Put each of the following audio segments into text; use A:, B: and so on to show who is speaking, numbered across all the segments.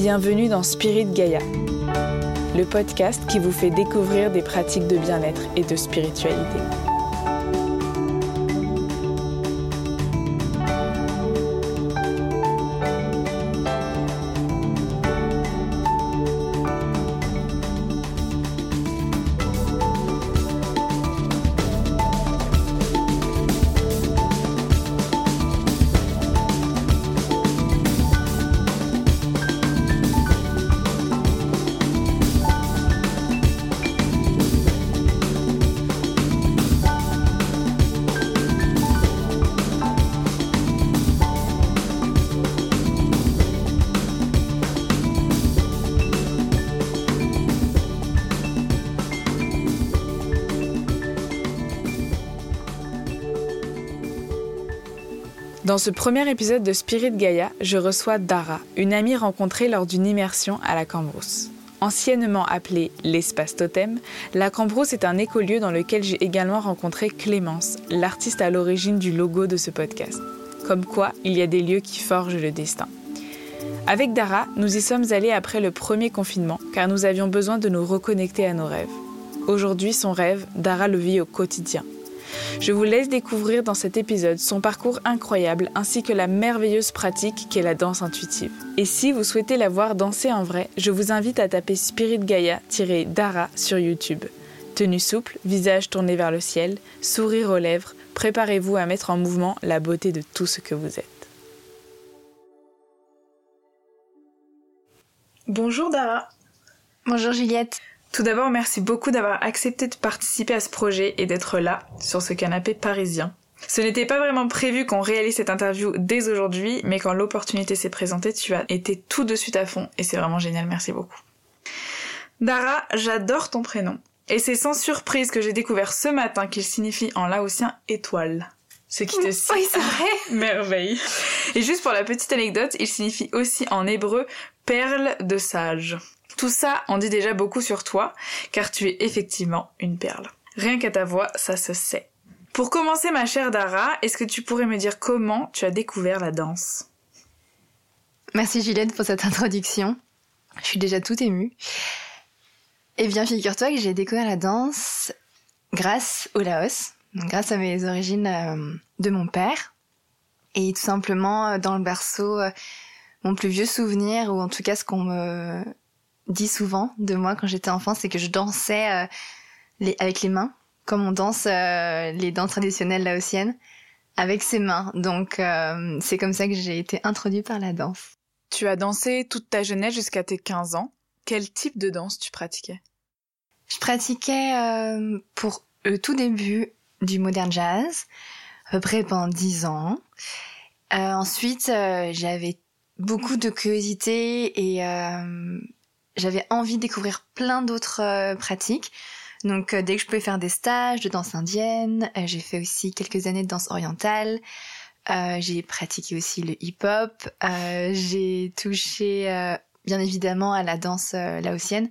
A: Bienvenue dans Spirit Gaia, le podcast qui vous fait découvrir des pratiques de bien-être et de spiritualité. Dans ce premier épisode de Spirit Gaia, je reçois Dara, une amie rencontrée lors d'une immersion à la Cambrousse. Anciennement appelée l'espace totem, la Cambrousse est un écolieu dans lequel j'ai également rencontré Clémence, l'artiste à l'origine du logo de ce podcast. Comme quoi, il y a des lieux qui forgent le destin. Avec Dara, nous y sommes allés après le premier confinement, car nous avions besoin de nous reconnecter à nos rêves. Aujourd'hui, son rêve, Dara le vit au quotidien. Je vous laisse découvrir dans cet épisode son parcours incroyable ainsi que la merveilleuse pratique qu'est la danse intuitive. Et si vous souhaitez la voir danser en vrai, je vous invite à taper Spirit Gaia-Dara sur YouTube. Tenue souple, visage tourné vers le ciel, sourire aux lèvres, préparez-vous à mettre en mouvement la beauté de tout ce que vous êtes. Bonjour Dara.
B: Bonjour Juliette.
A: Tout d'abord, merci beaucoup d'avoir accepté de participer à ce projet et d'être là, sur ce canapé parisien. Ce n'était pas vraiment prévu qu'on réalise cette interview dès aujourd'hui, mais quand l'opportunité s'est présentée, tu as été tout de suite à fond et c'est vraiment génial, merci beaucoup. Dara, j'adore ton prénom. Et c'est sans surprise que j'ai découvert ce matin qu'il signifie en laotien étoile. Ce qui te
B: Oui, c'est vrai.
A: merveille. Et juste pour la petite anecdote, il signifie aussi en hébreu perle de sage. Tout ça en dit déjà beaucoup sur toi, car tu es effectivement une perle. Rien qu'à ta voix, ça se sait. Pour commencer, ma chère Dara, est-ce que tu pourrais me dire comment tu as découvert la danse?
B: Merci Juliette pour cette introduction. Je suis déjà toute émue. Eh bien, figure-toi que j'ai découvert la danse grâce au Laos, grâce à mes origines euh, de mon père. Et tout simplement, euh, dans le berceau, euh, mon plus vieux souvenir, ou en tout cas ce qu'on me dit souvent de moi quand j'étais enfant, c'est que je dansais euh, les, avec les mains, comme on danse euh, les danses traditionnelles laotiennes, avec ses mains. Donc euh, c'est comme ça que j'ai été introduite par la danse.
A: Tu as dansé toute ta jeunesse jusqu'à tes 15 ans. Quel type de danse tu pratiquais?
B: Je pratiquais pour le tout début du modern jazz, à peu près pendant 10 ans. ensuite, j'avais beaucoup de curiosité et j'avais envie de découvrir plein d'autres euh, pratiques. Donc euh, dès que je pouvais faire des stages de danse indienne, euh, j'ai fait aussi quelques années de danse orientale. j'ai pratiqué aussi le hip-hop. j'ai touché bien évidemment à la danse laotienne,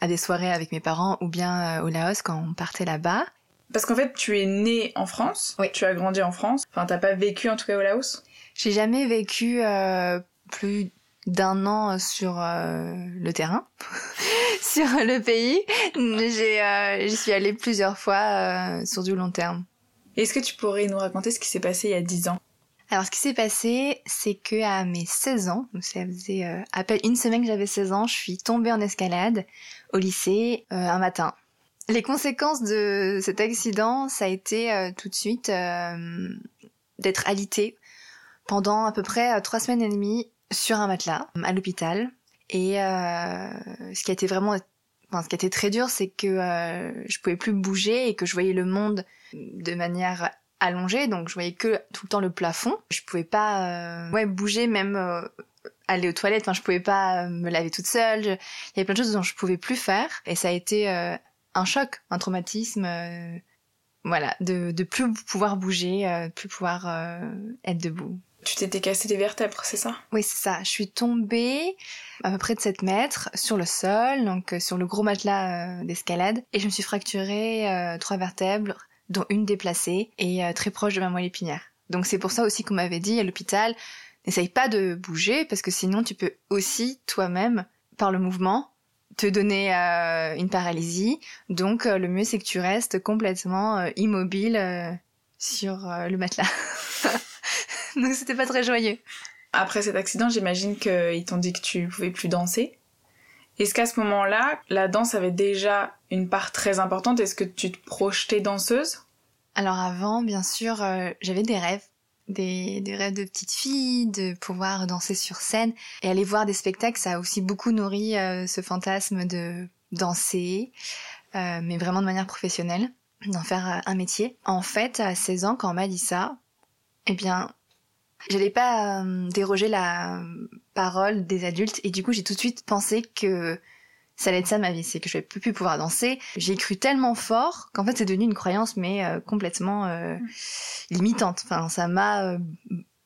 B: à des soirées avec mes parents ou bien au Laos quand on partait là-bas.
A: Parce qu'en fait, tu es né en France.
B: Oui.
A: Tu as grandi en France. Enfin, t'as pas vécu en tout cas au Laos?
B: J'ai jamais vécu plus d'un an sur euh, le terrain, sur le pays. J'ai, euh, j'y suis allée plusieurs fois euh, sur du long terme.
A: Est-ce que tu pourrais nous raconter ce qui s'est passé il y a 10 ans?
B: Alors, ce qui s'est passé, c'est que à mes 16 ans, donc ça faisait à peine une semaine que j'avais 16 ans, je suis tombée en escalade au lycée un matin. Les conséquences de cet accident, ça a été tout de suite d'être alitée pendant à peu près trois semaines et demie sur un matelas à l'hôpital. Et euh, ce qui a été vraiment, ce qui a été très dur, c'est que euh, je pouvais plus bouger et que je voyais le monde de manière allongée, donc je voyais que tout le temps le plafond. Je pouvais pas, euh, ouais, bouger même. Euh, aller aux toilettes, enfin je pouvais pas me laver toute seule, il y avait plein de choses dont je pouvais plus faire et ça a été un choc, un traumatisme voilà, de, de plus pouvoir bouger, plus pouvoir être debout.
A: Tu t'étais cassé les vertèbres, c'est ça?
B: Oui, c'est ça. Je suis tombée à peu près de 7 mètres sur le sol, donc euh, sur le gros matelas euh, d'escalade, et je me suis fracturé euh, trois vertèbres, dont une déplacée et très proche de ma moelle épinière. Donc c'est pour ça aussi qu'on m'avait dit à l'hôpital, n'essaye pas de bouger parce que sinon tu peux aussi toi-même, par le mouvement, te donner une paralysie. Donc le mieux c'est que tu restes complètement immobile sur le matelas. Donc c'était pas très joyeux.
A: Après cet accident, j'imagine qu'ils t'ont dit que tu pouvais plus danser. Est-ce qu'à ce, moment-là, la danse avait déjà une part très importante? Est-ce que tu te projetais danseuse?
B: Alors avant, bien sûr, euh, j'avais des rêves. Des, rêves de petite fille, de pouvoir danser sur scène. Et aller voir des spectacles, ça a aussi beaucoup nourri euh, ce fantasme de danser, euh, mais vraiment de manière professionnelle, d'en faire un métier. En fait, à 16 ans, quand on m'a dit ça, eh bien, J'allais pas euh, déroger la parole des adultes et du coup j'ai tout de suite pensé que ça allait être ça ma vie, c'est que je vais plus, pouvoir danser. J'ai cru tellement fort qu'en fait c'est devenu une croyance mais euh, complètement euh, limitante. Enfin ça m'a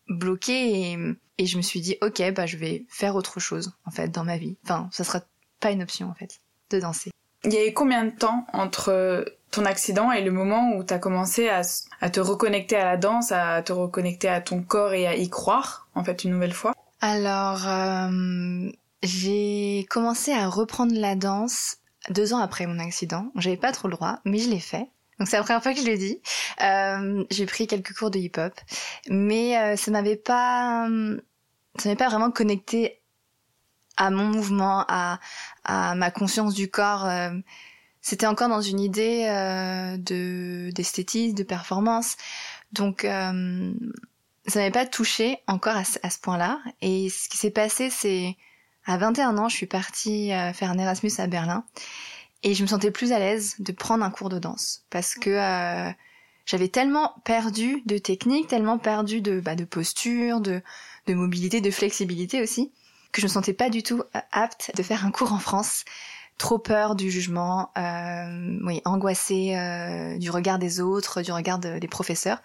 B: bloqué et, et, je me suis dit ok bah je vais faire autre chose en fait dans ma vie. Enfin ça sera pas une option en fait de danser.
A: Il y a eu combien de temps entre ton accident et le moment où tu as commencé à, te reconnecter à la danse, à te reconnecter à ton corps et à y croire, en fait, une nouvelle fois
B: Alors, euh, j'ai commencé à reprendre la danse deux ans après mon accident. J'avais pas trop le droit, mais je l'ai fait. Donc c'est la première fois que je l'ai dit. Euh, j'ai pris quelques cours de hip-hop, mais euh, ça m'avait pas, ça m'avait pas vraiment connecté à mon mouvement, à, à ma conscience du corps. C'était encore dans une idée euh, de d'esthétisme, de performance. Donc euh, ça m'avait pas touché encore à, ce point-là. Et ce qui s'est passé, c'est à 21 ans, je suis partie euh, faire un Erasmus à Berlin et je me sentais plus à l'aise de prendre un cours de danse parce que euh, j'avais tellement perdu de technique, tellement perdu de, bah, de posture, de, de mobilité, de flexibilité aussi, que je me sentais pas du tout apte de faire un cours en France trop peur du jugement, euh, oui, angoissée euh, du regard des autres, du regard des professeurs.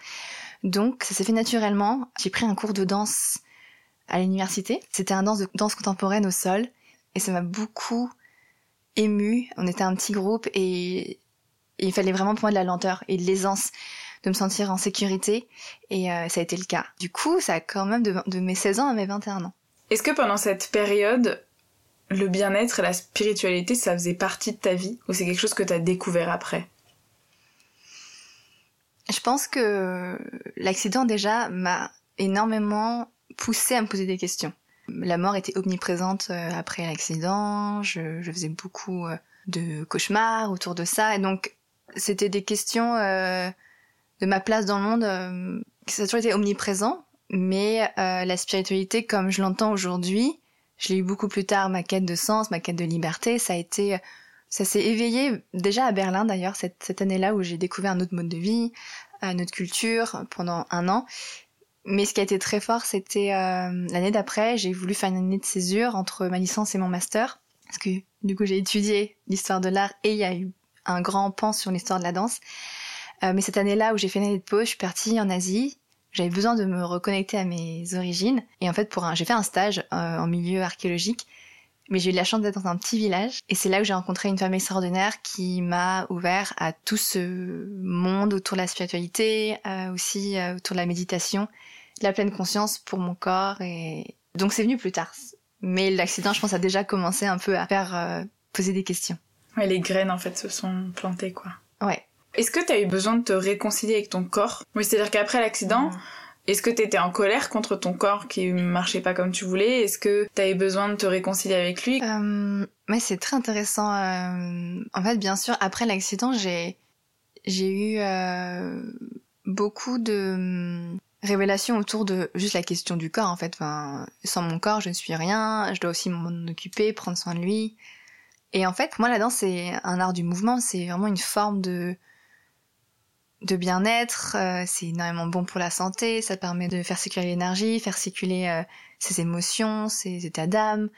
B: Donc ça s'est fait naturellement. J'ai pris un cours de danse à l'université. C'était un danse de danse contemporaine au sol et ça m'a beaucoup ému. On était un petit groupe et, il fallait vraiment pour moi de la lenteur et de l'aisance de me sentir en sécurité et euh, ça a été le cas. Du coup, ça a quand même de, de mes 16 ans à mes 21 ans.
A: Est-ce que pendant cette période, le bien-être et la spiritualité, ça faisait partie de ta vie ou c'est quelque chose que tu as découvert après?
B: Je pense que l'accident déjà m'a énormément poussé à me poser des questions. La mort était omniprésente euh, après l'accident, je, faisais beaucoup euh, de cauchemars autour de ça et donc c'était des questions euh, de ma place dans le monde, ça a toujours été omniprésent, mais la spiritualité comme je l'entends aujourd'hui, je l'ai eu beaucoup plus tard, ma quête de sens, ma quête de liberté. Ça a été, ça s'est éveillé déjà à Berlin d'ailleurs, cette, cette année-là où j'ai découvert un autre mode de vie, une autre culture pendant un an. Mais ce qui a été très fort, c'était euh, l'année d'après, j'ai voulu faire une année de césure entre ma licence et mon master. Parce que du coup, j'ai étudié l'histoire de l'art et il y a eu un grand pan sur l'histoire de la danse. Euh, mais cette année-là où j'ai fait une année de pause, je suis partie en Asie j'avais besoin de me reconnecter à mes origines. Et en fait, pour un, j'ai fait un stage euh, en milieu archéologique, mais j'ai eu la chance d'être dans un petit village. Et c'est là où j'ai rencontré une femme extraordinaire qui m'a ouvert à tout ce monde autour de la spiritualité, euh, aussi euh, autour de la méditation, de la pleine conscience pour mon corps. Et donc c'est venu plus tard. Mais l'accident, je pense, a déjà commencé un peu à faire poser des questions.
A: Ouais, les graines en fait se sont plantées, quoi.
B: Ouais.
A: Est-ce que t'as eu besoin de te réconcilier avec ton corps? Oui, c'est-à-dire qu'après l'accident, est-ce que t'étais en colère contre ton corps qui marchait pas comme tu voulais? Est-ce que t'as eu besoin de te réconcilier avec lui?
B: Euh, Ouais, c'est très intéressant. Euh, en fait, bien sûr, après l'accident, j'ai j'ai eu euh, beaucoup de hum, révélations autour de juste la question du corps. En fait, enfin, sans mon corps, je ne suis rien. Je dois aussi m'en occuper, prendre soin de lui. Et en fait, pour moi, la danse, c'est un art du mouvement. C'est vraiment une forme de de bien-être, euh, c'est énormément bon pour la santé, ça permet de faire circuler l'énergie, faire circuler euh, ses émotions, ses états d'âme.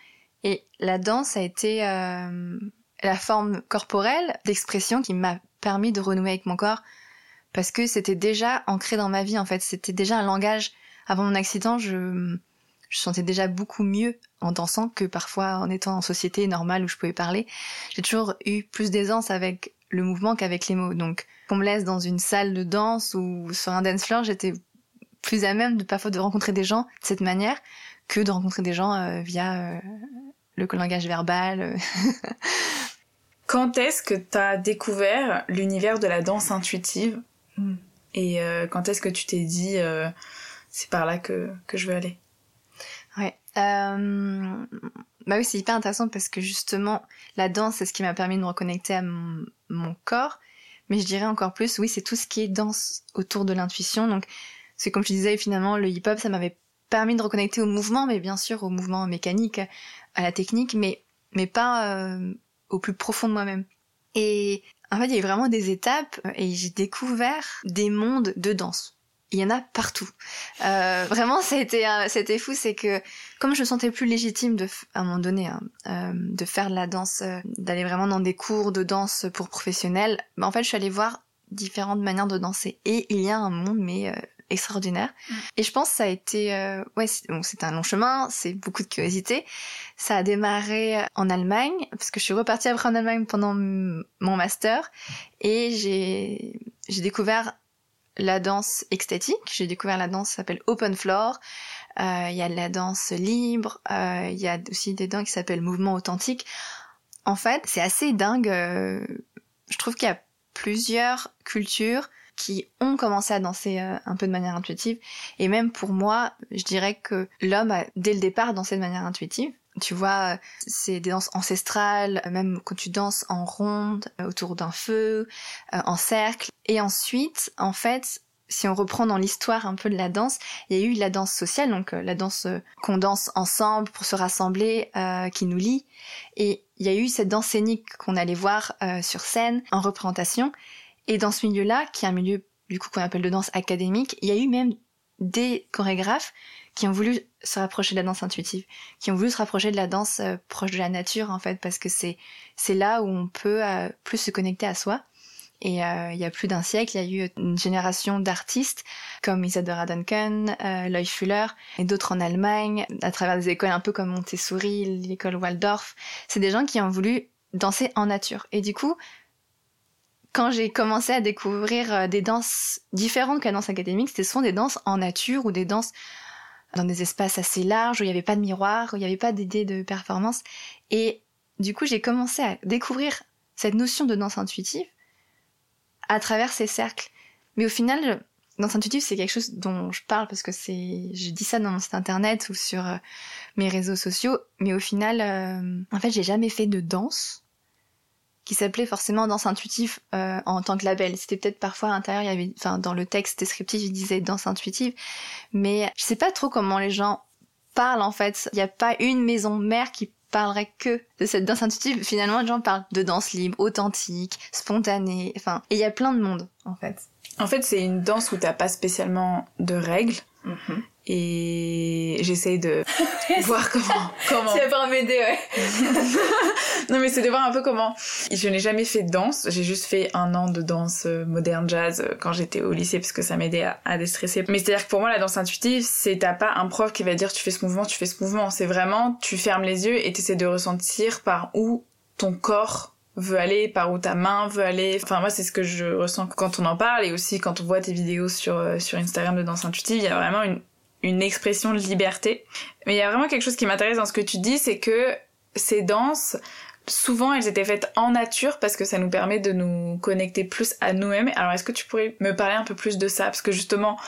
B: Et la danse a été euh, la forme corporelle d'expression qui m'a permis de renouer avec mon corps parce que c'était déjà ancré dans ma vie en fait, c'était déjà un langage. Avant mon accident, je je sentais déjà beaucoup mieux en dansant que parfois en étant en société normale où je pouvais parler. J'ai toujours eu plus d'aisance avec le mouvement qu'avec les mots. Donc, qu'on me laisse dans une salle de danse ou sur un dance floor, j'étais plus à même de parfois de rencontrer des gens de cette manière que de rencontrer des gens euh, via euh, le langage verbal.
A: quand est-ce que tu as découvert l'univers de la danse intuitive hmm. Et quand est-ce que tu t'es dit c'est par là que, que je veux aller?
B: Ouais. Euh, bah oui, c'est hyper intéressant parce que justement, la danse, c'est ce qui m'a permis de me reconnecter à mon, mon, corps. Mais je dirais encore plus, oui, c'est tout ce qui est danse autour de l'intuition. Donc, c'est comme je disais, finalement, le hip-hop, ça m'avait permis de reconnecter au mouvement, mais bien sûr au mouvement mécanique, à la technique, mais, mais pas euh, au plus profond de moi-même. Et en fait, il y a eu vraiment des étapes et j'ai découvert des mondes de danse il y en a partout. Euh, vraiment, c'était c'était fou, c'est que comme je me sentais plus légitime de, à un moment donné, hein, euh, de faire de la danse, euh, d'aller vraiment dans des cours de danse pour professionnels, bah, en fait, je suis allée voir différentes manières de danser et il y a un monde mais extraordinaire. Mm. Et je pense que ça a été, ouais, c'est un long chemin, c'est beaucoup de curiosité. Ça a démarré en Allemagne parce que je suis repartie après en Allemagne pendant mon master et j'ai j'ai découvert la danse extatique. J'ai découvert la danse s'appelle Open Floor. Euh, il y a la danse libre. Euh, il y a aussi des danses qui s'appellent mouvement authentique. En fait, c'est assez dingue. Euh, je trouve qu'il y a plusieurs cultures qui ont commencé à danser un peu de manière intuitive. Et même pour moi, je dirais que l'homme a dès le départ dansé de manière intuitive. Tu vois, c'est des danses ancestrales, même quand tu danses en ronde, euh, autour d'un feu, euh, en cercle. Et ensuite, en fait, si on reprend dans l'histoire un peu de la danse, il y a eu la danse sociale, donc euh, la danse qu'on danse ensemble pour se rassembler, qui nous lie. Et il y a eu cette danse scénique qu'on allait voir sur scène, en représentation. Et dans ce milieu-là, qui est un milieu du coup qu'on appelle de danse académique, il y a eu même des chorégraphes qui ont voulu se rapprocher de la danse intuitive, qui ont voulu se rapprocher de la danse euh, proche de la nature en fait, parce que c'est c'est là où on peut euh, plus se connecter à soi. Et euh, il y a plus d'un siècle, il y a eu une génération d'artistes comme Isadora Duncan, Loy Fuller et d'autres en Allemagne, à travers des écoles un peu comme Montessori, l'école Waldorf. C'est des gens qui ont voulu danser en nature. Et du coup, quand j'ai commencé à découvrir des danses différentes que la danse académique, c'était souvent des danses en nature ou des danses dans des espaces assez larges où il n'y avait pas de miroir, où il n'y avait pas d'idée de performance. Et du coup, j'ai commencé à découvrir cette notion de danse intuitive à travers ces cercles. Mais au final, danse intuitive, c'est quelque chose dont je parle parce que c'est, je dis ça dans mon site internet ou sur euh, mes réseaux sociaux. Mais au final, euh, en fait, j'ai jamais fait de danse qui s'appelait forcément danse intuitive euh, en tant que label. C'était peut-être parfois à l'intérieur, il y avait, enfin dans le texte descriptif, il disait danse intuitive, mais je sais pas trop comment les gens parlent en fait. Il n'y a pas une maison mère qui parlerait que de cette danse intuitive. Finalement, les gens parlent de danse libre, authentique, spontanée, enfin, et il y a plein de monde en fait.
A: En fait, c'est une danse où t'as pas spécialement de règles. Mm-hmm et j'essaye de voir comment comment.
B: C'est pas m'aider ouais.
A: Non mais c'est de voir un peu comment. Je n'ai jamais fait de danse. J'ai juste fait un an de danse euh, moderne jazz euh, quand j'étais au lycée parce que ça m'aidait à, à, déstresser. Mais c'est à dire que pour moi la danse intuitive c'est t'as pas un prof qui va dire tu fais ce mouvement tu fais ce mouvement. C'est vraiment tu fermes les yeux et t'essaies de ressentir par où ton corps veut aller, par où ta main veut aller. Enfin moi c'est ce que je ressens quand on en parle et aussi quand on voit tes vidéos sur euh, sur Instagram de danse intuitive, il y a vraiment une une expression de liberté. Mais il y a vraiment quelque chose qui m'intéresse dans ce que tu dis, c'est que ces danses, souvent elles étaient faites en nature parce que ça nous permet de nous connecter plus à nous-mêmes. Alors est-ce que tu pourrais me parler un peu plus de ça? Parce que justement,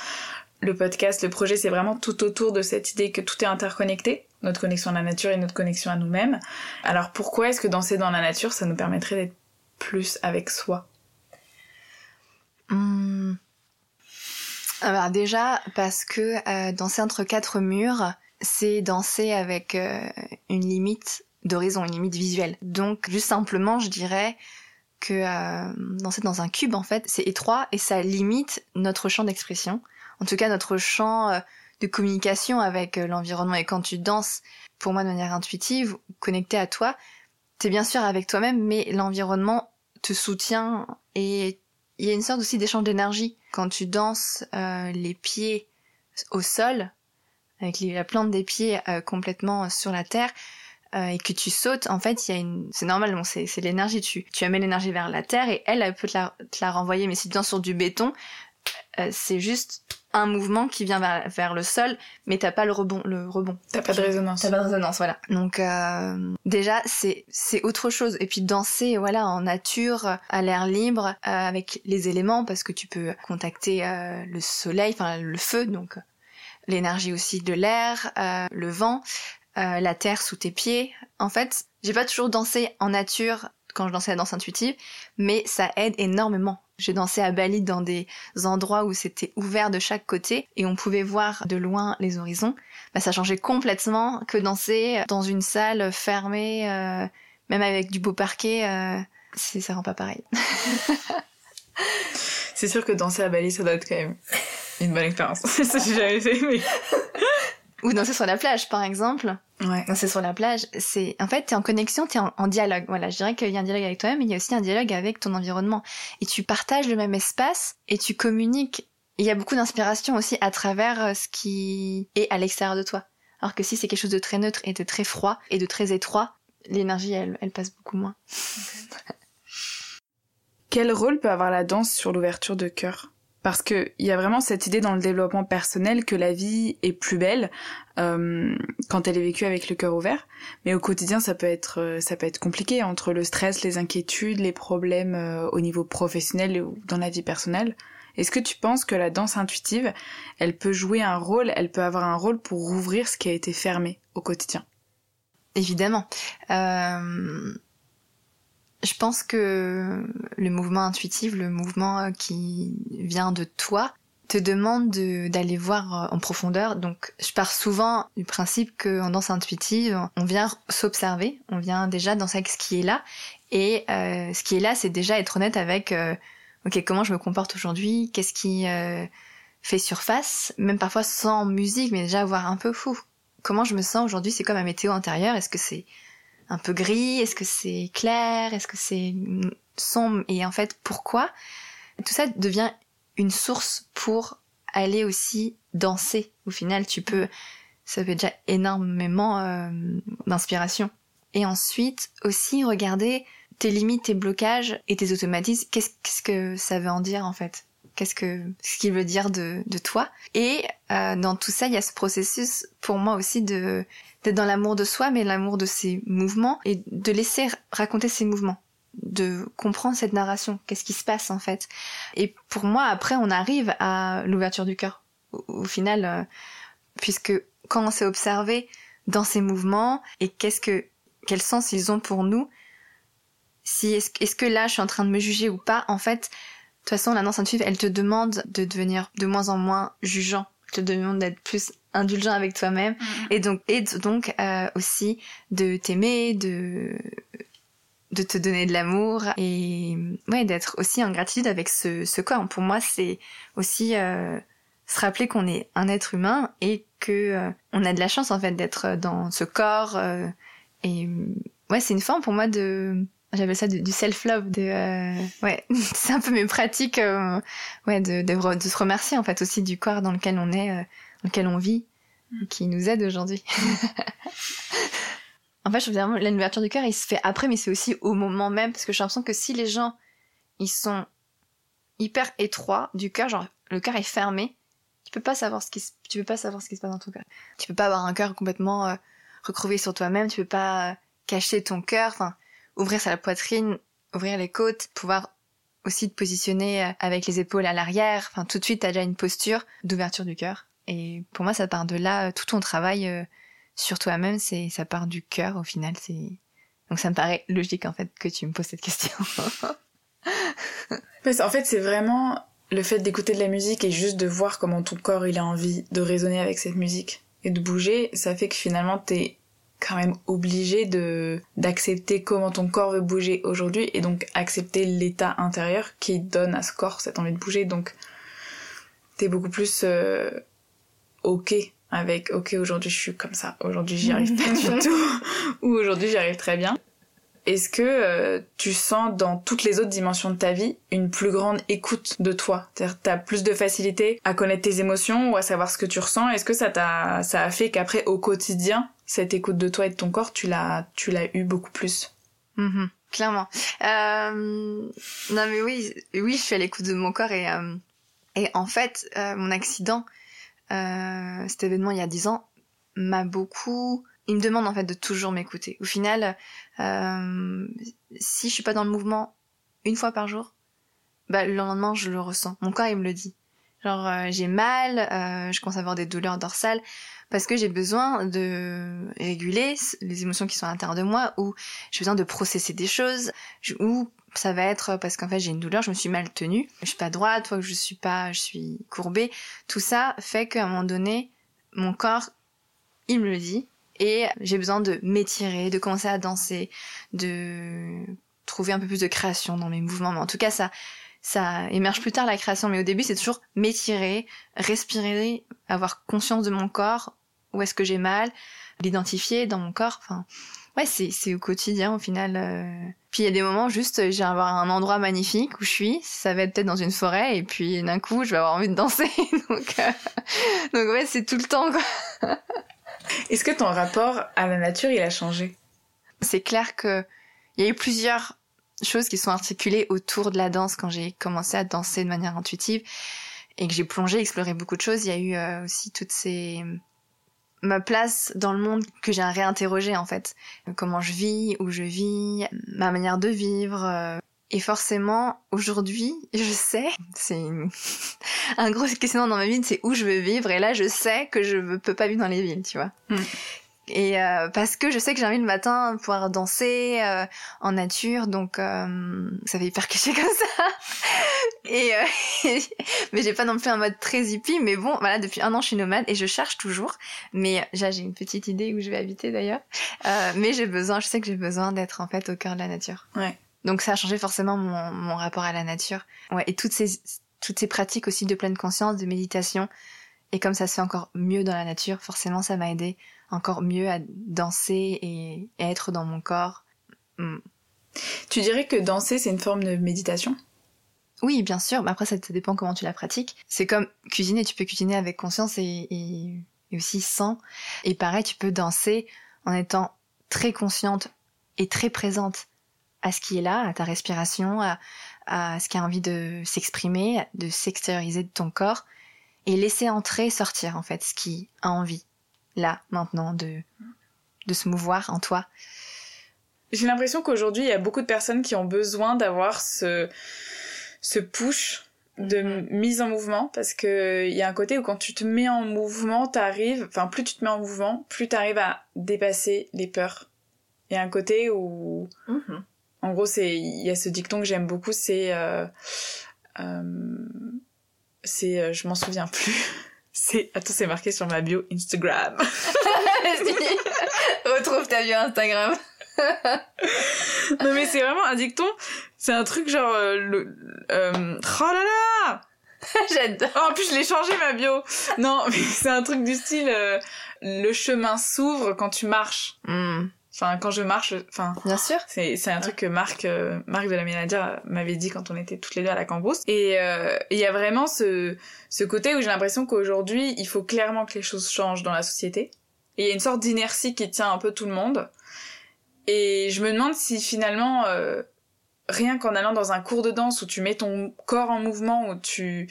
A: le podcast, le projet, c'est vraiment tout autour de cette idée que tout est interconnecté, notre connexion à la nature et notre connexion à nous-mêmes. Alors pourquoi est-ce que danser dans la nature, ça nous permettrait d'être plus avec soi?
B: Hmm. Alors déjà parce que euh, danser entre quatre murs, c'est danser avec euh, une limite d'horizon, une limite visuelle. Donc juste simplement, je dirais que euh, danser dans un cube en fait, c'est étroit et ça limite notre champ d'expression. En tout cas, notre champ euh, de communication avec l'environnement. Et quand tu danses, pour moi de manière intuitive, connecté à toi, t'es bien sûr avec toi-même, mais l'environnement te soutient et il y a une sorte aussi d'échange d'énergie quand tu danses euh, les pieds au sol, avec la plante des pieds euh, complètement sur la terre, euh, et que tu sautes, en fait, il y a une, c'est normal, bon, c'est, l'énergie. Tu, tu amènes l'énergie vers la terre et elle, elle peut te la renvoyer. Mais si tu danses sur du béton, c'est juste un mouvement qui vient vers, le sol, mais t'as pas le rebond. Le rebond.
A: T'as pas de résonance.
B: T'as pas de résonance, voilà. Donc euh, déjà, c'est c'est autre chose. Et puis danser, voilà, en nature, à l'air libre, euh, avec les éléments, parce que tu peux contacter euh, le soleil, enfin le feu, donc l'énergie aussi de l'air, le vent, la terre sous tes pieds. En fait, j'ai pas toujours dansé en nature quand je dansais la danse intuitive, mais ça aide énormément j'ai dansé à Bali dans des endroits où c'était ouvert de chaque côté et on pouvait voir de loin les horizons. Bah, ça changeait complètement que danser dans une salle fermée, euh, même avec du beau parquet. Euh, ça rend pas pareil.
A: c'est sûr que danser à Bali, ça doit être quand même une bonne expérience. ça, j'ai jamais fait, mais...
B: Ou danser sur la plage, par exemple.
A: Ouais.
B: Danser sur la plage, c'est en fait t'es en connexion, t'es en, en dialogue. Voilà, je dirais qu'il y a un dialogue avec toi-même, mais il y a aussi un dialogue avec ton environnement. Et tu partages le même espace et tu communiques. Il y a beaucoup d'inspiration aussi à travers euh, ce qui est à l'extérieur de toi. Alors que si c'est quelque chose de très neutre et de très froid et de très étroit, l'énergie elle, elle passe beaucoup moins.
A: Quel rôle peut avoir la danse sur l'ouverture de cœur? Parce qu'il y a vraiment cette idée dans le développement personnel que la vie est plus belle euh, quand elle est vécue avec le cœur ouvert, mais au quotidien ça peut être euh, ça peut être compliqué entre le stress, les inquiétudes, les problèmes euh, au niveau professionnel ou dans la vie personnelle. Est-ce que tu penses que la danse intuitive, elle peut jouer un rôle, elle peut avoir un rôle pour rouvrir ce qui a été fermé au quotidien?
B: Évidemment. Euh je pense que le mouvement intuitif, le mouvement euh, qui vient de toi, te demande d'aller voir euh, en profondeur. Donc, je pars souvent du principe qu'en danse intuitive, on vient s'observer, on vient déjà danser avec ce qui est là. Et euh, ce qui est là, c'est déjà être honnête avec, ok, comment je me comporte aujourd'hui, qu'est-ce qui fait surface, même parfois sans musique, mais déjà voir un peu fou. Comment je me sens aujourd'hui, c'est comme ma météo intérieure, est-ce que c'est un peu gris Est-ce que c'est clair Est-ce que c'est sombre Et en fait, pourquoi? Tout ça devient une source pour aller aussi danser. Au final, tu peux, ça fait déjà énormément euh, d'inspiration. Et ensuite, aussi regarder tes limites, tes blocages et tes automatismes. Qu'est-ce que ça veut en dire en fait? Qu'est-ce que ce qu'il veut dire de, de toi Et euh, dans tout ça, il y a ce processus pour moi aussi de d'être dans l'amour de soi, mais l'amour de ses mouvements et de laisser raconter ses mouvements, de comprendre cette narration, qu'est-ce qui se passe en fait. Et pour moi, après, on arrive à l'ouverture du cœur. Au, final, euh, puisque quand on s'est observé dans ces mouvements et qu'est-ce que quel sens ils ont pour nous, si est-ce, est que là je suis en train de me juger ou pas, en fait, toute façon, la danse intuitive, elle te demande de devenir de moins en moins jugeant, elle te demande d'être plus indulgent avec toi-même. Mm-hmm. et donc et donc euh, aussi de t'aimer de de te donner de l'amour et ouais d'être aussi en gratitude avec ce, ce corps. Pour moi c'est aussi euh, se rappeler qu'on est un être humain et que euh, on a de la chance en fait d'être dans ce corps et ouais c'est une forme pour moi de j'appelle ça du self-love de ouais c'est un peu mes pratiques ouais de, de, de se remercier en fait aussi du corps dans lequel on est dans lequel on vit, mm. qui nous aide aujourd'hui. en fait, je trouve vraiment l'ouverture du cœur, il se fait après, mais c'est aussi au moment même, parce que j'ai l'impression que si les gens, ils sont hyper étroits du cœur, genre le cœur est fermé, tu peux pas savoir ce qui se, tu peux pas savoir ce qui se passe dans ton cœur. Tu peux pas avoir un cœur complètement euh, recrouvé sur toi-même, tu peux pas euh, cacher ton cœur, enfin ouvrir sa poitrine, ouvrir les côtes, pouvoir aussi te positionner euh, avec les épaules à l'arrière, enfin tout de suite t'as déjà une posture d'ouverture du cœur. Et pour moi, ça part de là, tout ton travail euh, sur toi-même, c'est ça part du cœur au final. C'est donc ça me paraît logique en fait que tu me poses cette question.
A: en fait, c'est vraiment le fait d'écouter de la musique et juste de voir comment ton corps il a envie de résonner avec cette musique et de bouger, ça fait que finalement t'es quand même obligé de d'accepter comment ton corps veut bouger aujourd'hui et donc accepter l'état intérieur qui donne à ce corps cette envie de bouger. Donc t'es beaucoup plus euh, ok avec ok aujourd'hui je suis comme ça, aujourd'hui j'y arrive pas du tout ou aujourd'hui j'y arrive très bien. Est-ce que euh, tu sens dans toutes les autres dimensions de ta vie une plus grande écoute de toi? C'est-à-dire t'as plus de facilité à connaître tes émotions ou à savoir ce que tu ressens? Est-ce que ça t'a ça a fait qu'après au quotidien cette écoute de toi et de ton corps tu l'as tu l'as eu beaucoup plus
B: mm-hmm. Clairement. Euh... Non mais oui oui je suis à l'écoute de mon corps et euh, Et en fait, euh, mon accident, cet événement il y a 10 ans, m'a beaucoup... Il me demande en fait de toujours m'écouter. Au final, si je suis pas dans le mouvement une fois par jour, bah, le lendemain je le ressens. Mon corps il me le dit. Genre j'ai mal, je commence à avoir des douleurs dorsales parce que j'ai besoin de réguler les émotions qui sont à l'intérieur de moi ou j'ai besoin de processer des choses ou ça va être parce qu'en fait j'ai une douleur, je me suis mal tenue, je suis pas droite, toi que je suis pas, je suis courbée. Tout ça fait qu'à un moment donné, mon corps, il me le dit et j'ai besoin de m'étirer, de commencer à danser, de trouver un peu plus de création dans mes mouvements. Mais en tout cas, ça, ça émerge plus tard la création, mais au début c'est toujours m'étirer, respirer, avoir conscience de mon corps, où est-ce que j'ai mal, l'identifier dans mon corps. Enfin, ouais, c'est c'est au quotidien au final. euh. Puis il y a des moments juste, j'ai avoir un endroit magnifique où je suis, ça va être peut-être dans une forêt, et puis d'un coup je vais avoir envie de danser. donc euh, donc ouais, c'est tout le temps. quoi.
A: Est-ce que ton rapport à la nature, il a changé?
B: C'est clair que il y a eu plusieurs choses qui sont articulées autour de la danse quand j'ai commencé à danser de manière intuitive et que j'ai plongé, exploré beaucoup de choses. Il y a eu euh, aussi toutes ces ma place dans le monde que j'ai réinterrogé en fait. Comment je vis, où je vis, ma manière de vivre. euh, Et forcément, aujourd'hui, je sais, c'est une- un gros questionnement dans ma vie, c'est où je veux vivre. Et là, je sais que je ne peux pas vivre dans les villes, tu vois.
A: Mm.
B: Et euh, parce que je sais que j'ai envie le matin de pouvoir danser euh, en nature, donc euh, ça fait hyper cliché comme ça. Et euh, mais j'ai pas non plus un mode très hippie, mais bon, voilà, depuis un an je suis nomade et je cherche toujours. Mais j'ai une petite idée où je vais habiter d'ailleurs. Euh, mais j'ai besoin, je sais que j'ai besoin d'être en fait au cœur de la nature.
A: Ouais.
B: Donc ça a changé forcément mon, mon rapport à la nature. Ouais, et toutes ces toutes ces pratiques aussi de pleine conscience, de méditation. Et comme ça se fait encore mieux dans la nature, forcément ça m'a aidé encore mieux à danser et, être dans mon corps. Mm.
A: Tu dirais que danser, c'est une forme de méditation?
B: Oui, bien sûr, mais après ça, ça dépend comment tu la pratiques. C'est comme cuisiner, tu peux cuisiner avec conscience et, et, et aussi sans. Et pareil, tu peux danser en étant très consciente et très présente à ce qui est là, à ta respiration, à, à ce qui a envie de s'exprimer, de s'extérioriser de ton corps, et laisser entrer, sortir en fait ce qui a envie, là, maintenant, de, de se mouvoir en toi.
A: J'ai l'impression qu'aujourd'hui, il y a beaucoup de personnes qui ont besoin d'avoir ce, ce push de
B: Mhm.
A: mise en mouvement parce que il y a un côté où quand tu te mets en mouvement, t'arrives, enfin plus tu te mets en mouvement, plus t'arrives à dépasser les peurs. Il y a un côté où, en gros, c'est il y a ce dicton que j'aime beaucoup, c'est euh, euh, c'est euh, je m'en souviens plus. C'est attends, c'est marqué sur ma bio Instagram.
B: Retrouve ta bio Instagram.
A: non mais c'est vraiment un dicton, c'est un truc genre euh, le euh, oh là là
B: J'adore.
A: Oh, en plus, je l'ai changé ma bio. Non, mais c'est un truc du style euh, le chemin s'ouvre quand tu marches.
B: Mm.
A: Enfin, quand je marche, enfin,
B: Bien sûr.
A: c'est c'est un truc que Marc euh, Marc de la Ménadière m'avait dit quand on était toutes les deux à la Cambrousse. Et euh, il y a vraiment ce ce côté où j'ai l'impression qu'aujourd'hui, il faut clairement que les choses changent dans la société. Et il y a une sorte d'inertie qui tient un peu tout le monde. Et je me demande si finalement euh, rien qu'en allant dans un cours de danse où tu mets ton corps en mouvement, où tu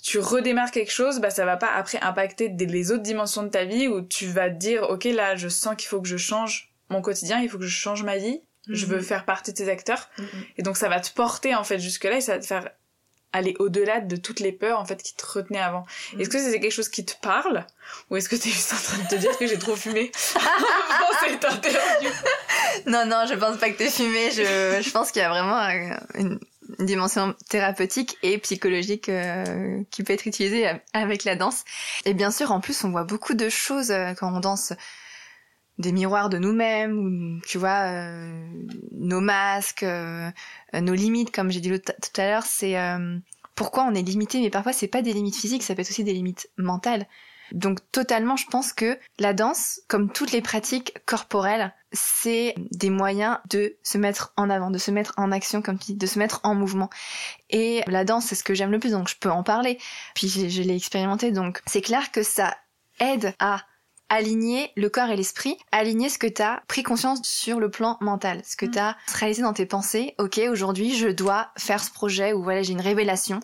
A: tu redémarres quelque chose, bah ça va pas après impacter des- les autres dimensions de ta vie où tu vas te dire ok là je sens qu'il faut que je change mon quotidien, il faut que je change ma vie, je veux faire partie de ces acteurs et donc ça va te porter en fait jusque là et ça va te faire aller au-delà de toutes les peurs en fait qui te retenaient avant.
B: Mhm.
A: Est-ce que c'est quelque chose qui te parle ou est-ce que t'es juste en train de te dire que j'ai trop fumé? Dans cette interview
B: Non, non, je pense pas que t'es fumé. Je, je pense qu'il y a vraiment euh, une, une dimension thérapeutique et psychologique euh, qui peut être utilisée a- avec la danse. Et bien sûr, en plus, on voit beaucoup de choses euh, quand on danse. Des miroirs de nous-mêmes, ou, tu vois, euh, nos masques, euh, nos limites, comme j'ai dit tout à l'heure, c'est euh, pourquoi on est limité, mais parfois c'est pas des limites physiques, ça peut être aussi des limites mentales. Donc totalement, je pense que la danse, comme toutes les pratiques corporelles, c'est des moyens de se mettre en avant, de se mettre en action, comme tu dis, de se mettre en mouvement. Et la danse, c'est ce que j'aime le plus, donc je peux en parler. Puis je, je l'ai expérimenté, donc c'est clair que ça aide à aligner le corps et l'esprit, aligner ce que tu as pris conscience sur le plan mental, ce que
A: Mm.
B: tu as réalisé dans tes pensées. Ok, aujourd'hui, je dois faire ce projet ou voilà, j'ai une révélation.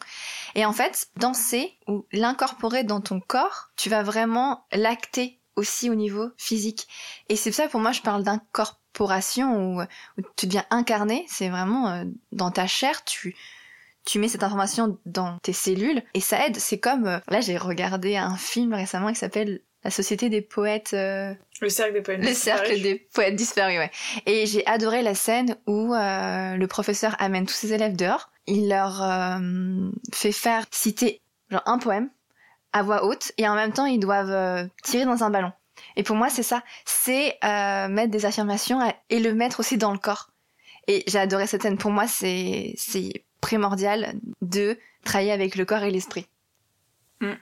B: Et en fait, danser ou l'incorporer dans ton corps, tu vas vraiment l'acter aussi au niveau physique. Et c'est ça pour moi je parle d'incorporation où, où, tu deviens incarné, c'est vraiment euh, dans ta chair, tu tu mets cette information dans tes cellules et ça aide. C'est comme euh, là j'ai regardé un film récemment qui s'appelle La Société des poètes. Euh,
A: le cercle des poètes
B: le cercle des poètes disparus, ouais. Et j'ai adoré la scène où euh, le professeur amène tous ses élèves dehors. Il leur fait faire citer genre un poème à voix haute et en même temps ils doivent tirer dans un ballon. Et pour moi c'est ça, c'est mettre des affirmations et le mettre aussi dans le corps. Et j'ai adoré cette scène. Pour moi, c'est c'est primordial de travailler avec le corps et l'esprit.
A: Mm.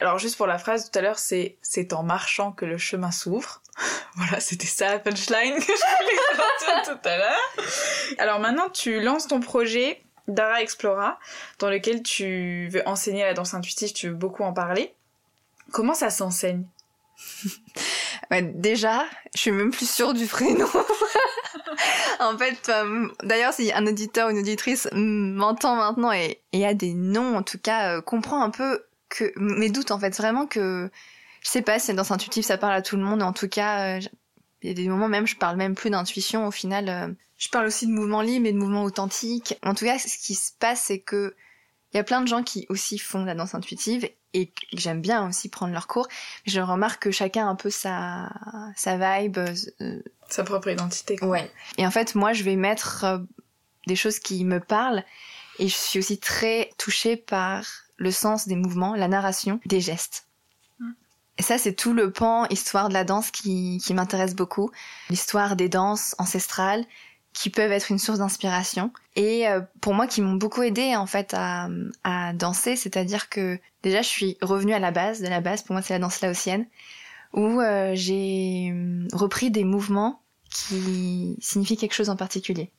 A: Alors juste pour la phrase tout à l'heure, c'est c'est en marchant que le chemin s'ouvre. voilà, c'était ça la punchline que je voulais tout à l'heure. Alors maintenant, tu lances ton projet Dara Explora, dans lequel tu veux enseigner la danse intuitive, tu veux beaucoup en parler. Comment ça s'enseigne?
B: Déjà, je suis même plus sûre du prénom. en fait, euh, d'ailleurs, si un auditeur ou une auditrice m'entend maintenant et, a des noms, en tout cas, euh, comprend un peu que mes doutes, en fait, vraiment que je sais pas si dans intuitif ça parle à tout le monde. En tout cas, euh, il y a des moments même, je parle même plus d'intuition. Au final, je parle aussi de mouvement libre et de mouvement authentique. En tout cas, ce qui se passe, c'est que il y a plein de gens qui aussi font la danse intuitive et j'aime bien aussi prendre leurs cours. Je remarque que chacun a un peu sa, sa vibe. Euh,
A: sa propre identité.
B: Quoi. Ouais. Et en fait, moi, je vais mettre euh, des choses qui me parlent et je suis aussi très touchée par le sens des mouvements, la narration, des gestes. Mm. Et ça, c'est tout le pan histoire de la danse qui, qui m'intéresse beaucoup. L'histoire des danses ancestrales, qui peuvent être une source d'inspiration et euh, pour moi qui m'ont beaucoup aidé en fait à, à danser, c'est-à-dire que déjà je suis revenue à la base, de la base pour moi c'est la danse laotienne où euh, j'ai hum, repris des mouvements qui signifient quelque chose en particulier.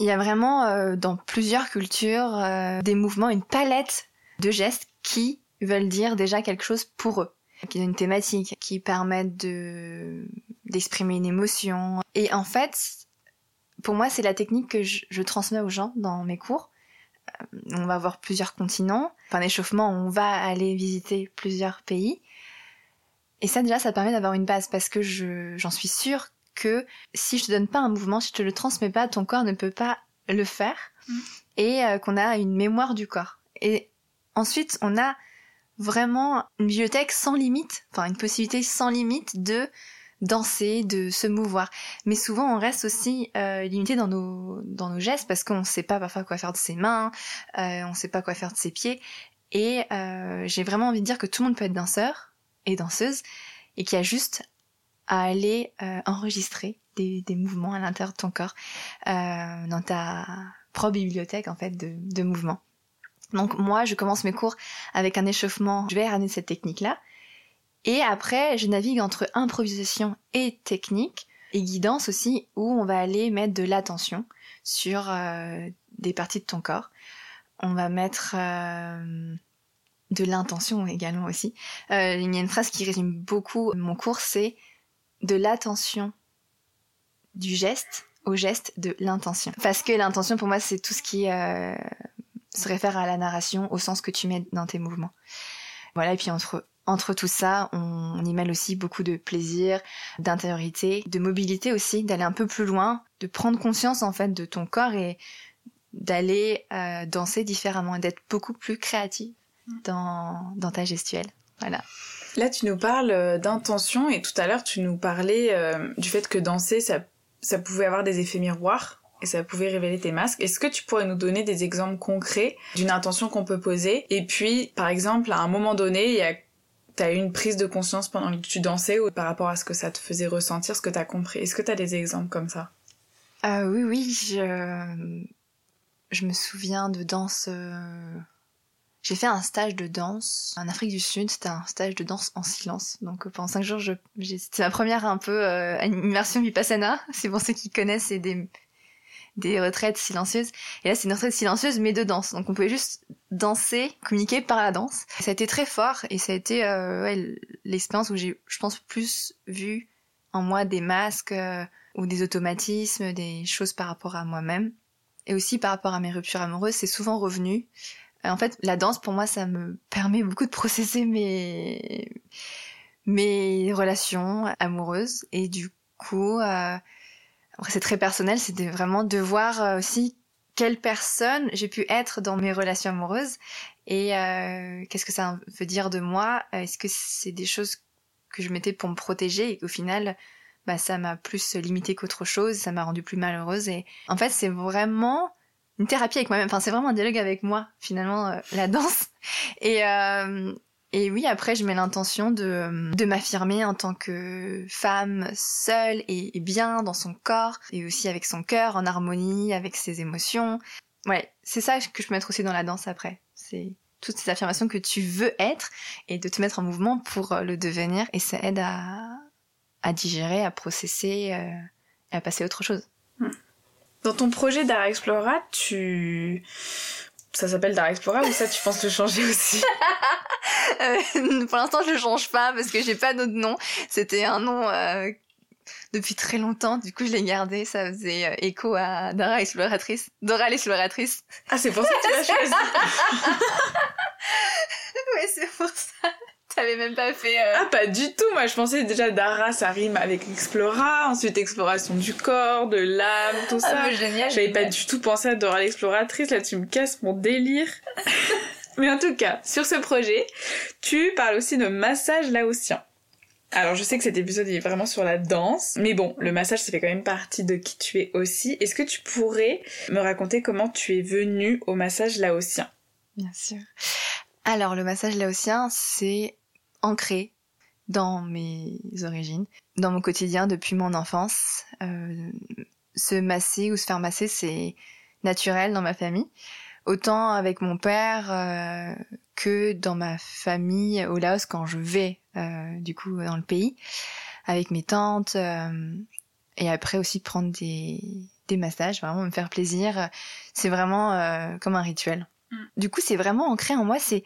B: Il y a vraiment euh, dans plusieurs cultures des mouvements, une palette de gestes qui veulent dire déjà quelque chose pour eux qui ont une thématique, qui permettent de d'exprimer une émotion. Et en fait, pour moi, c'est la technique que je, transmets aux gens dans mes cours. Euh, on va voir plusieurs continents. Enfin, l'échauffement, on va aller visiter plusieurs pays. Et ça, déjà, ça permet d'avoir une base parce que j'en suis sûre que si je te donne pas un mouvement, si je te le transmets pas, ton corps ne peut pas le faire. Mm. Et euh, qu'on a une mémoire du corps. Et ensuite, on a vraiment une bibliothèque sans limite, enfin une possibilité sans limite de danser, de se mouvoir. Mais souvent, on reste aussi euh, limité dans nos dans nos gestes parce qu'on ne sait pas parfois quoi faire de ses mains, euh, on ne sait pas quoi faire de ses pieds. Et euh, j'ai vraiment envie de dire que tout le monde peut être danseur et danseuse et qu'il y a juste à aller euh, enregistrer des, des, mouvements à l'intérieur de ton corps euh, dans ta propre bibliothèque en fait de, de mouvements. Donc moi, je commence mes cours avec un échauffement. Je vais ramener cette technique-là. Et après, je navigue entre improvisation et technique, et guidance aussi, où on va aller mettre de l'attention sur euh, des parties de ton corps. On va mettre euh, de l'intention également aussi. Euh, il y a une phrase qui résume beaucoup mon cours, c'est de l'attention du geste au geste de l'intention. Parce que l'intention, pour moi, c'est tout ce qui se réfère à la narration, au sens que tu mets dans tes mouvements. Voilà, et puis entre entre tout ça, on, y mêle aussi beaucoup de plaisir, d'intériorité, de mobilité aussi, d'aller un peu plus loin, de prendre conscience en fait de ton corps et d'aller euh, danser différemment et d'être beaucoup plus créatif mm. dans, dans ta gestuelle. Voilà.
A: Là, tu nous parles euh, d'intention et tout à l'heure, tu nous parlais euh, du fait que danser, ça, ça pouvait avoir des effets miroirs et ça pouvait révéler tes masques. Est-ce que tu pourrais nous donner des exemples concrets d'une intention qu'on peut poser? Et puis, par exemple, à un moment donné, il y t'as eu une prise de conscience pendant que tu dansais ou par rapport à ce que ça te faisait ressentir, ce que t'as compris? Est-ce que t'as des exemples comme ça?
B: Euh, Oui, oui, je... je me souviens de danse... Euh, j'ai fait un stage de danse en Afrique du Sud, c'était un stage de danse en silence. Donc pendant cinq jours, c'était ma première un peu euh, immersion vipassana. C'est pour ceux qui connaissent, c'est des des retraites silencieuses. Et là, c'est une retraite silencieuse, mais de danse. Donc, on pouvait juste danser, communiquer par la danse. Ça a été très fort et ça a été euh, l'expérience où j'ai, je pense, plus vu en moi des masques euh, ou des automatismes, des choses par rapport à moi-même. Et aussi par rapport à mes ruptures amoureuses, c'est souvent revenu En fait, la danse, pour moi, ça me permet beaucoup de processer mes, mes relations amoureuses. Et du coup, euh, c'est très personnel, c'était vraiment de voir euh, aussi quelle personne j'ai pu être dans mes relations amoureuses et euh, qu'est-ce que ça veut dire de moi? Est-ce que c'est des choses que je mettais pour me protéger et qu'au final, bah, ça m'a plus limité qu'autre chose, ça m'a rendu plus malheureuse. Et en fait, c'est vraiment une thérapie avec moi-même. Enfin, c'est vraiment un dialogue avec moi, finalement, euh, la danse. Et, euh, et oui, après, je mets l'intention de, de m'affirmer en tant que femme seule et, bien dans son corps, et aussi avec son cœur, en harmonie avec ses émotions. Ouais, c'est ça que je peux mettre aussi dans la danse après. C'est toutes ces affirmations que tu veux être et de te mettre en mouvement pour le devenir. Et ça aide à, à digérer, à processer euh, et à passer à autre chose. Hmm.
A: Dans ton projet d'Art tu... Ça s'appelle Dara Explora ou ça tu penses le changer aussi?
B: Euh, Pour l'instant je le change pas parce que j'ai pas d'autre nom. C'était un nom euh, depuis très longtemps, du coup je l'ai gardé, ça faisait écho à Dara Exploratrice. Dora l'exploratrice.
A: Ah c'est pour ça que tu l'as choisi
B: Ouais c'est pour ça. T'avais même pas fait. Euh,
A: ah, pas du tout. Moi, je pensais déjà Dara, ça rime avec Explora. Ensuite, exploration du corps, de l'âme, tout ah, ça.
B: Ah, génial.
A: J'avais pas du tout pensé à Dora l'exploratrice. Là, tu me casses mon délire. mais en tout cas, sur ce projet, tu parles aussi de massage laotien. Alors, je sais que cet épisode est vraiment sur la danse, mais bon, le massage, ça fait quand même partie de qui tu es aussi. Est-ce que tu pourrais me raconter comment tu es venue au massage laotien?
B: Bien sûr. Alors, le massage laotien, c'est ancré dans mes origines, dans mon quotidien depuis mon enfance. Euh, se masser ou se faire masser, c'est naturel dans ma famille. Autant avec mon père euh, que dans ma famille au Laos quand je vais euh, du coup dans le pays, avec mes tantes. et après aussi prendre des, des massages, vraiment me faire plaisir. C'est vraiment comme un rituel. Mm. Du coup, c'est vraiment ancré en moi. C'est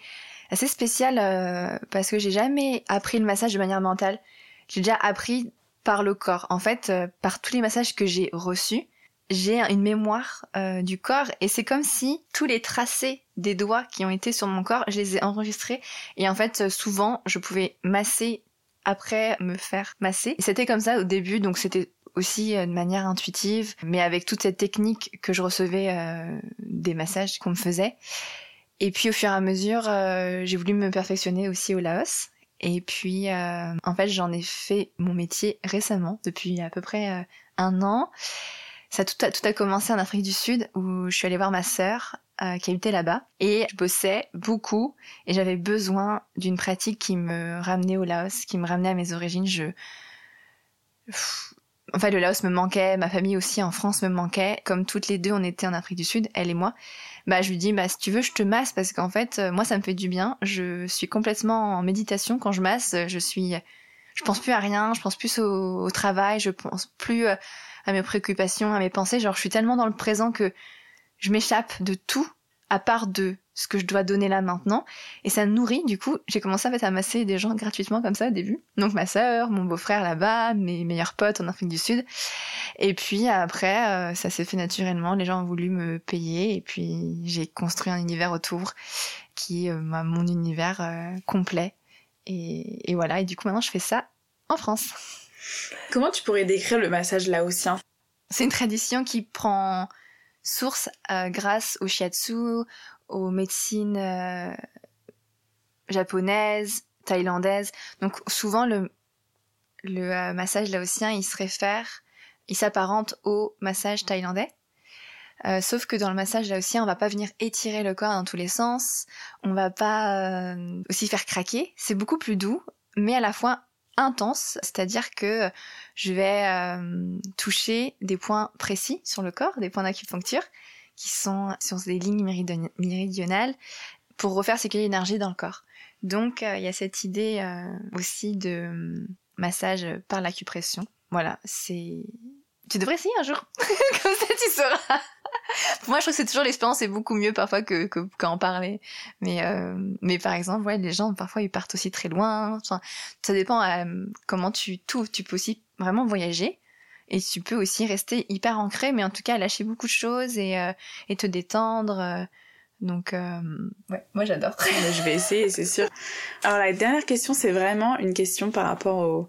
B: assez spécial euh, parce que j'ai jamais appris le massage de manière mentale. J'ai déjà appris par le corps. En fait, euh, par tous les massages que j'ai reçus, j'ai une mémoire euh, du corps et c'est comme si tous les tracés des doigts qui ont été sur mon corps, je les ai enregistrés et en fait souvent je pouvais masser après me faire masser. C'était comme ça au début donc c'était aussi de manière intuitive mais avec toute cette technique que je recevais des massages qu'on me faisait. Et puis au fur et à mesure, euh, j'ai voulu me perfectionner aussi au Laos. Et puis, euh, en fait, j'en ai fait mon métier récemment, depuis à peu près euh, un an. Ça tout a, tout a commencé en Afrique du Sud, où je suis allée voir ma sœur qui habitait là-bas. Et je bossais beaucoup, et j'avais besoin d'une pratique qui me ramenait au Laos, qui me ramenait à mes origines. Je... En fait, le Laos me manquait, ma famille aussi en France me manquait. Comme toutes les deux, on était en Afrique du Sud, elle et moi bah je lui dis bah si tu veux je te masse parce qu'en fait euh, moi ça me fait du bien. Je suis complètement en méditation quand je masse. Je suis, je pense plus à rien, je pense plus au, travail, je pense plus euh, à mes préoccupations, à mes pensées. Genre je suis tellement dans le présent que je m'échappe de tout à part de ce que je dois donner là maintenant. Et ça nourrit, du coup, j'ai commencé à fait à masser des gens gratuitement comme ça au début. Donc ma sœur, mon beau-frère là-bas, mes meilleurs potes en Afrique du Sud. Et puis après, euh, ça s'est fait naturellement, les gens ont voulu me payer et puis j'ai construit un univers autour qui est euh, mon univers euh, complet. Et, et voilà, et du coup maintenant je fais ça en France.
A: Comment tu pourrais décrire le massage laotien?
B: C'est une tradition qui prend source grâce au shiatsu, aux médecines euh, japonaises, thaïlandaises. Donc souvent le, le euh, massage laotien, il se réfère, il s'apparente au massage thaïlandais. Euh, sauf que dans le massage laotien, on va pas venir étirer le corps dans tous les sens, on va pas aussi faire craquer, c'est beaucoup plus doux, mais à la fois intense, c'est-à-dire que je vais toucher des points précis sur le corps, des points d'acupuncture, qui sont sur des lignes méridionales pour refaire circuler l'énergie dans le corps. Donc euh, il y a cette idée euh, aussi de hum, massage par l'acupression. Voilà, c'est... Tu devrais essayer un jour, comme ça tu sauras. Pour moi, je trouve que c'est toujours l'expérience est beaucoup mieux parfois que qu'en parler. Mais euh, mais par exemple, ouais, les gens parfois ils partent aussi très loin. Enfin, ça dépend comment tu tout. Tu peux aussi vraiment voyager et tu peux aussi rester hyper ancré, mais en tout cas lâcher beaucoup de choses et, euh, et te détendre. Euh, Donc, ouais, moi j'adore.
A: je vais essayer, c'est sûr. Alors la dernière question, c'est vraiment une question par rapport au,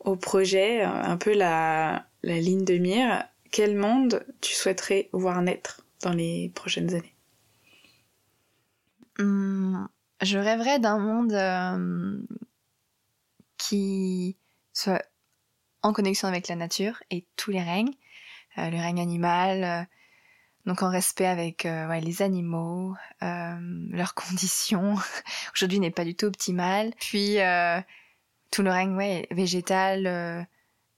A: au projet, un peu la, la ligne de mire. Quel monde tu souhaiterais voir naître dans les prochaines années?
B: Hum, Je rêverais d'un monde qui soit en connexion avec la nature et tous les règnes, euh, le règne animal, euh, donc en respect avec euh, ouais, les animaux, leurs conditions. Aujourd'hui n'est pas du tout optimal. Puis tout le règne ouais, végétal,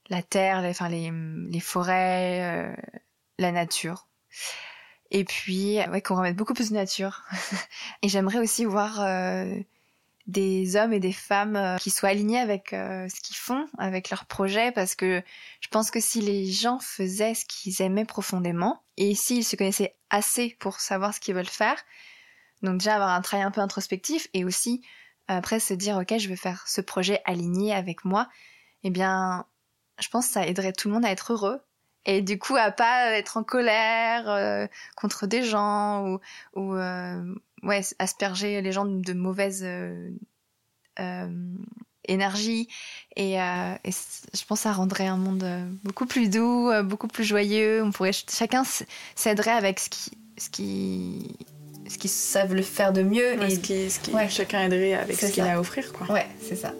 B: la terre, les, enfin, les, les forêts, la nature. Et puis, ouais, qu'on remette beaucoup plus de nature. et j'aimerais aussi voir des hommes et des femmes euh, qui soient alignés avec euh, ce qu'ils font, avec leurs projets, parce que je pense que si les gens faisaient ce qu'ils aimaient profondément, et s'ils se connaissaient assez pour savoir ce qu'ils veulent faire, donc déjà avoir un travail un peu introspectif, et aussi après se dire, ok, je vais faire ce projet aligné avec moi, eh bien, je pense que ça aiderait tout le monde à être heureux, et du coup à pas être en colère euh, contre des gens ou, ou ouais, asperger les gens de mauvaise euh, euh, énergie. Et, euh, et, je pense que ça rendrait un monde beaucoup plus doux, beaucoup plus joyeux. On pourrait, chacun s'aiderait avec ce qui, ce qui, ce qui savent le faire de mieux.
A: et ce qui, ce qui chacun aiderait avec ce qu'il a à offrir, quoi.
B: Ouais, c'est ça.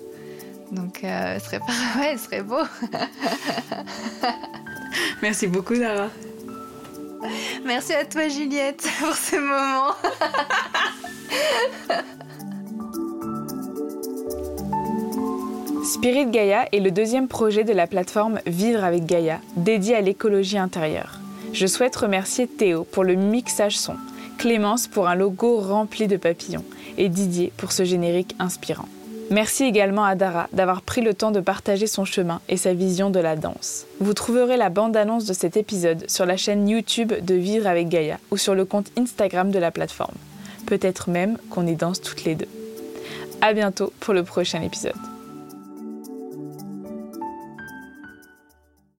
B: Donc, ce serait pas, ouais, ce serait beau.
A: Merci beaucoup, Dara.
B: Merci à toi Juliette pour ce moment.
A: Spirit Gaia est le deuxième projet de la plateforme Vivre avec Gaia, dédié à l'écologie intérieure. Je souhaite remercier Théo pour le mixage son, Clémence pour un logo rempli de papillons et Didier pour ce générique inspirant. Merci également à Dara d'avoir pris le temps de partager son chemin et sa vision de la danse. Vous trouverez la bande-annonce de cet épisode sur la chaîne YouTube de Vivre avec Gaïa ou sur le compte Instagram de la plateforme. Peut-être même qu'on y danse toutes les deux. À bientôt pour le prochain épisode.